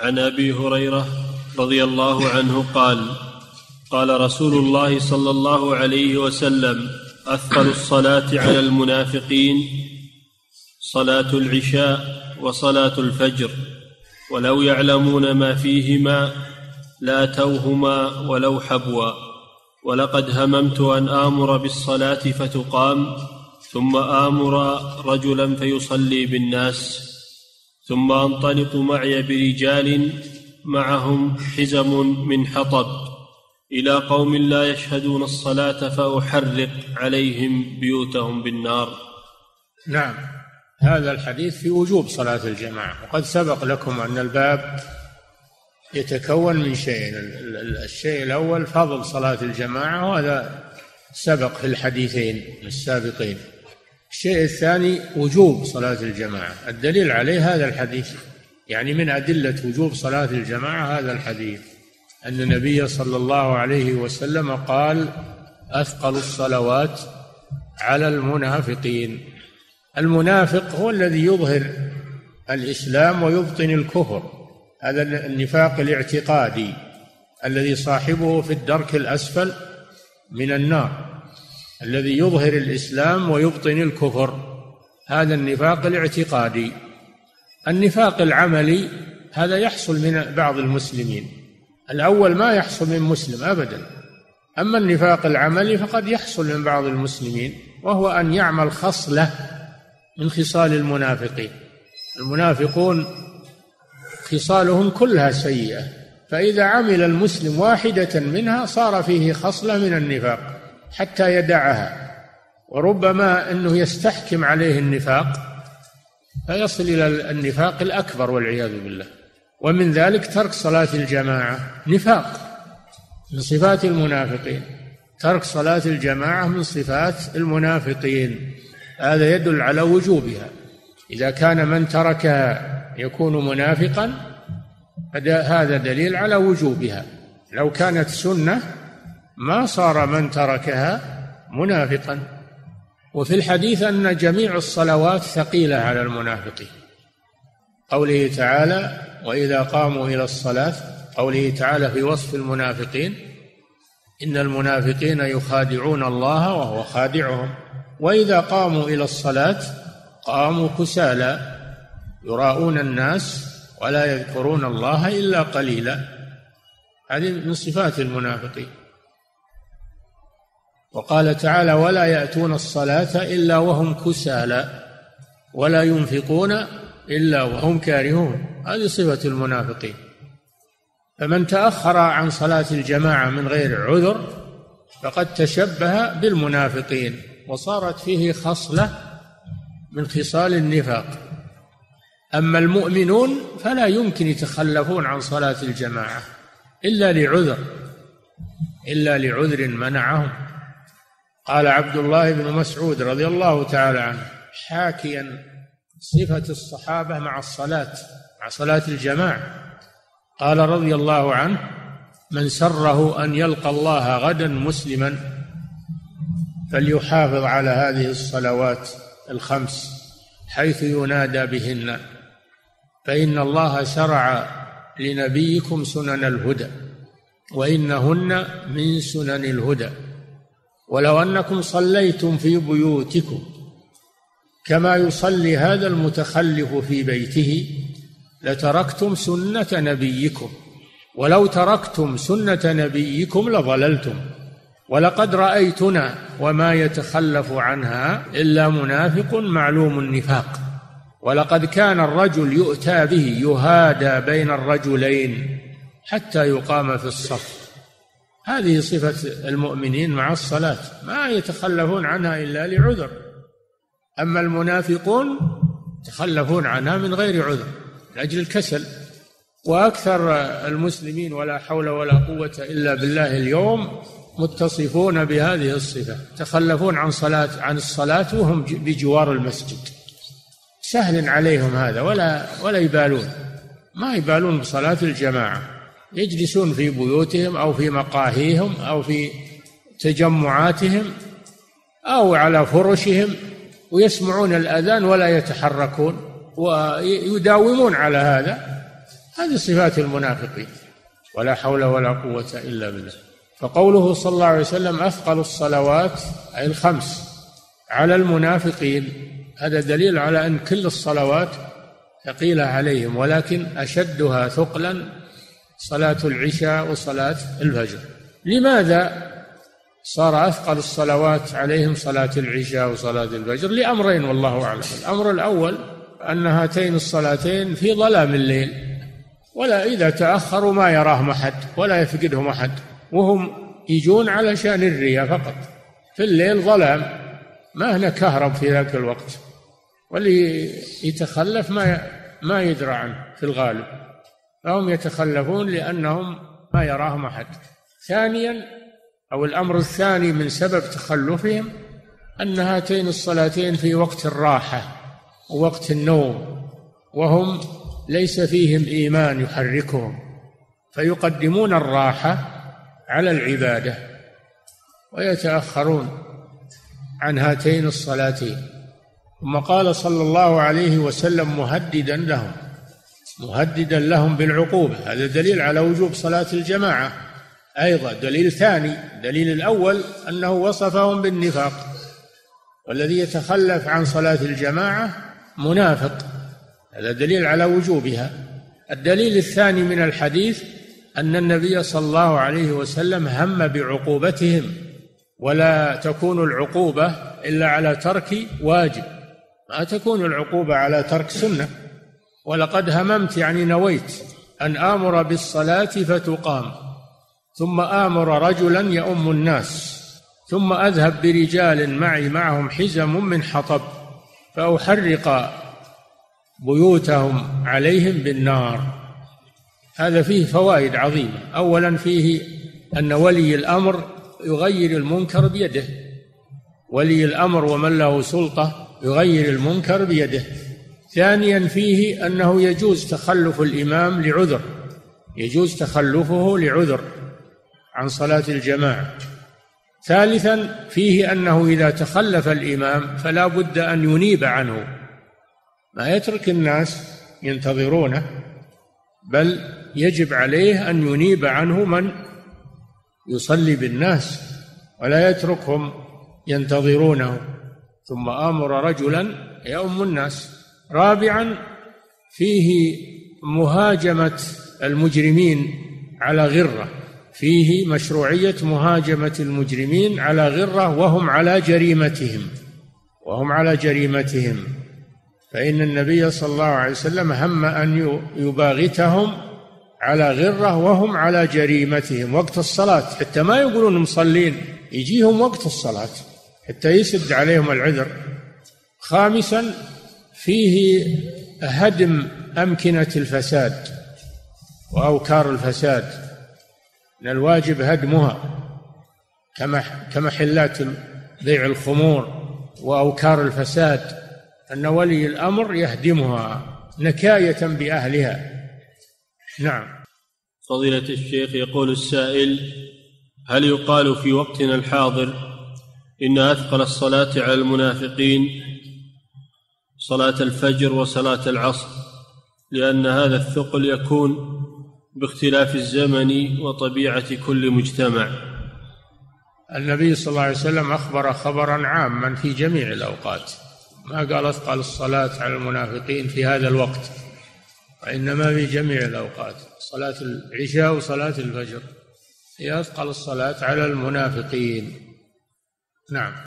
عن أبي هريرة رضي الله عنه قال قال رسول الله صلى الله عليه وسلم أثقل الصلاة على المنافقين صلاة العشاء وصلاة الفجر ولو يعلمون ما فيهما لاتوهما ولو حبوا ولقد هممت أن آمر بالصلاة فتقام ثم آمر رجلا فيصلي بالناس. ثم أنطلق معي برجال معهم حزم من حطب إلى قوم لا يشهدون الصلاة فأحرق عليهم بيوتهم بالنار. نعم هذا الحديث في وجوب صلاة الجماعة وقد سبق لكم أن الباب يتكون من شيئين الشيء الأول فضل صلاة الجماعة وهذا سبق في الحديثين السابقين. الشيء الثاني وجوب صلاة الجماعة. الدليل عليه هذا الحديث. يعني من أدلة وجوب صلاة الجماعة هذا الحديث. أن النبي صلى الله عليه وسلم قال أثقل الصلوات على المنافقين. المنافق هو الذي يظهر الإسلام ويبطن الكفر. هذا النفاق الاعتقادي الذي صاحبه في الدرك الأسفل من النار. الذي يظهر الإسلام ويبطن الكفر هذا النفاق الاعتقادي. النفاق العملي هذا يحصل من بعض المسلمين. الأول ما يحصل من مسلم أبدا. أما النفاق العملي فقد يحصل من بعض المسلمين وهو أن يعمل خصلة من خصال المنافقين. المنافقون خصالهم كلها سيئة فإذا عمل المسلم واحدة منها صار فيه خصلة من النفاق. حتى يدعها. وربما إنه يستحكم عليه النفاق فيصل إلى النفاق الأكبر والعياذ بالله. ومن ذلك ترك صلاة الجماعة نفاق من صفات المنافقين. ترك صلاة الجماعة من صفات المنافقين. هذا يدل على وجوبها. إذا كان من تركها يكون منافقا هذا دليل على وجوبها. لو كانت سنة ما صار من تركها منافقا. وفي الحديث أن جميع الصلوات ثقيلة على المنافقين. قوله تعالى وإذا قاموا إلى الصلاة قوله تعالى في وصف المنافقين إن المنافقين يخادعون الله وهو خادعهم. وإذا قاموا إلى الصلاة قاموا كسالى يراءون الناس ولا يذكرون الله إلا قليلا. هذه من صفات المنافقين. وقال تعالى ولا يأتون الصلاة إلا وهم كسالى ولا ينفقون إلا وهم كارهون. هذه صفة المنافقين. فمن تأخر عن صلاة الجماعة من غير عذر فقد تشبه بالمنافقين وصارت فيه خصلة من خصال النفاق. أما المؤمنون فلا يمكن يتخلفون عن صلاة الجماعة إلا لعذر إلا لعذر منعهم. قال عبد الله بن مسعود رضي الله تعالى عنه حاكيا صفة الصحابة مع الصلاة مع صلاة الجماعة. قال رضي الله عنه من سره أن يلقى الله غدا مسلما فليحافظ على هذه الصلوات الخمس حيث ينادى بهن. فإن الله شرع لنبيكم سنن الهدى وإنهن من سنن الهدى. ولو أنكم صليتم في بيوتكم كما يصلي هذا المتخلف في بيته لتركتم سنة نبيكم ولو تركتم سنة نبيكم لضللتم ولقد رأيتنا وما يتخلف عنها إلا منافق معلوم النفاق ولقد كان الرجل يؤتى به يهادى بين الرجلين حتى يقام في الصف. هذه صفة المؤمنين مع الصلاة ما يتخلفون عنها إلا لعذر. أما المنافقون يتخلفون عنها من غير عذر لأجل الكسل. وأكثر المسلمين ولا حول ولا قوة إلا بالله اليوم متصفون بهذه الصفة يتخلفون عن صلاة عن الصلاة وهم بجوار المسجد. سهل عليهم هذا ولا ولا يبالون. ما يبالون بصلاة الجماعة. يجلسون في بيوتهم أو في مقاهيهم أو في تجمعاتهم أو على فرشهم ويسمعون الأذان ولا يتحركون ويداومون على هذا. هذه صفات المنافقين. ولا حول ولا قوة إلا بالله. فقوله صلى الله عليه وسلم أثقل الصلوات أي الخمس على المنافقين. هذا دليل على أن كل الصلوات ثقيلة عليهم ولكن أشدها ثقلا صلاة العشاء وصلاة الفجر. لماذا صار أثقل الصلوات عليهم صلاة العشاء وصلاة الفجر؟ لأمرين والله أعلم. الأمر الأول أن هاتين الصلاتين في ظلام الليل ولا إذا تأخروا ما يراهم أحد ولا يفقدهم أحد وهم يجون علشان الرياء فقط. في الليل ظلام ما هنا كهرب في ذاك الوقت واللي يتخلف ما ما يدرى عنه في الغالب. فهم يتخلفون لأنهم ما يراهم أحد. ثانيا أو الأمر الثاني من سبب تخلفهم أن هاتين الصلاتين في وقت الراحة ووقت النوم وهم ليس فيهم إيمان يحركهم فيقدمون الراحة على العبادة ويتأخرون عن هاتين الصلاتين. ثم قال صلى الله عليه وسلم مهددا لهم. مهددا لهم بالعقوبة. هذا دليل على وجوب صلاة الجماعة. أيضا دليل ثاني دليل الأول أنه وصفهم بالنفاق. والذي يتخلف عن صلاة الجماعة منافق. هذا دليل على وجوبها. الدليل الثاني من الحديث أن النبي صلى الله عليه وسلم هم بعقوبتهم ولا تكون العقوبة إلا على ترك واجب. ما تكون العقوبة على ترك سنة. ولقد هممت يعني نويت أن آمر بالصلاة فتقام. ثم آمر رجلا يؤم الناس. ثم أذهب برجال معي معهم حزم من حطب فأحرق بيوتهم عليهم بالنار. هذا فيه فوائد عظيمة. أولا فيه أن ولي الأمر يغير المنكر بيده. ولي الأمر ومن له سلطة يغير المنكر بيده. ثانيا فيه أنه يجوز تخلف الإمام لعذر يجوز تخلفه لعذر عن صلاة الجماعة. ثالثا فيه أنه إذا تخلف الإمام فلا بد أن ينيب عنه. ما يترك الناس ينتظرونه بل يجب عليه أن ينيب عنه من يصلي بالناس ولا يتركهم ينتظرونه. ثم آمر رجلا يؤم الناس رابعا فيه مهاجمة المجرمين على غرة. فيه مشروعية مهاجمة المجرمين على غرة وهم على جريمتهم وهم على جريمتهم. فإن النبي صلى الله عليه وسلم هم أن يباغتهم على غرة وهم على جريمتهم وقت الصلاة. حتى ما يقولون مصلين يجيهم وقت الصلاة. حتى يسد عليهم العذر. خامسا فيه هدم أمكنة الفساد وأوكار الفساد من الواجب هدمها كمحلات بيع الخمور وأوكار الفساد. أن ولي الأمر يهدمها نكاية بأهلها. نعم. فضيلة الشيخ يقول السائل هل يقال في وقتنا الحاضر إن أثقل الصلاة على المنافقين صلاة الفجر وصلاة العصر لأن هذا الثقل يكون باختلاف الزمن وطبيعة كل مجتمع. النبي صلى الله عليه وسلم أخبر خبرا عاما في جميع الأوقات. ما قال؟ أثقل الصلاة على المنافقين في هذا الوقت وإنما في جميع الأوقات صلاة العشاء وصلاة الفجر. هي أثقل الصلاة على المنافقين. نعم.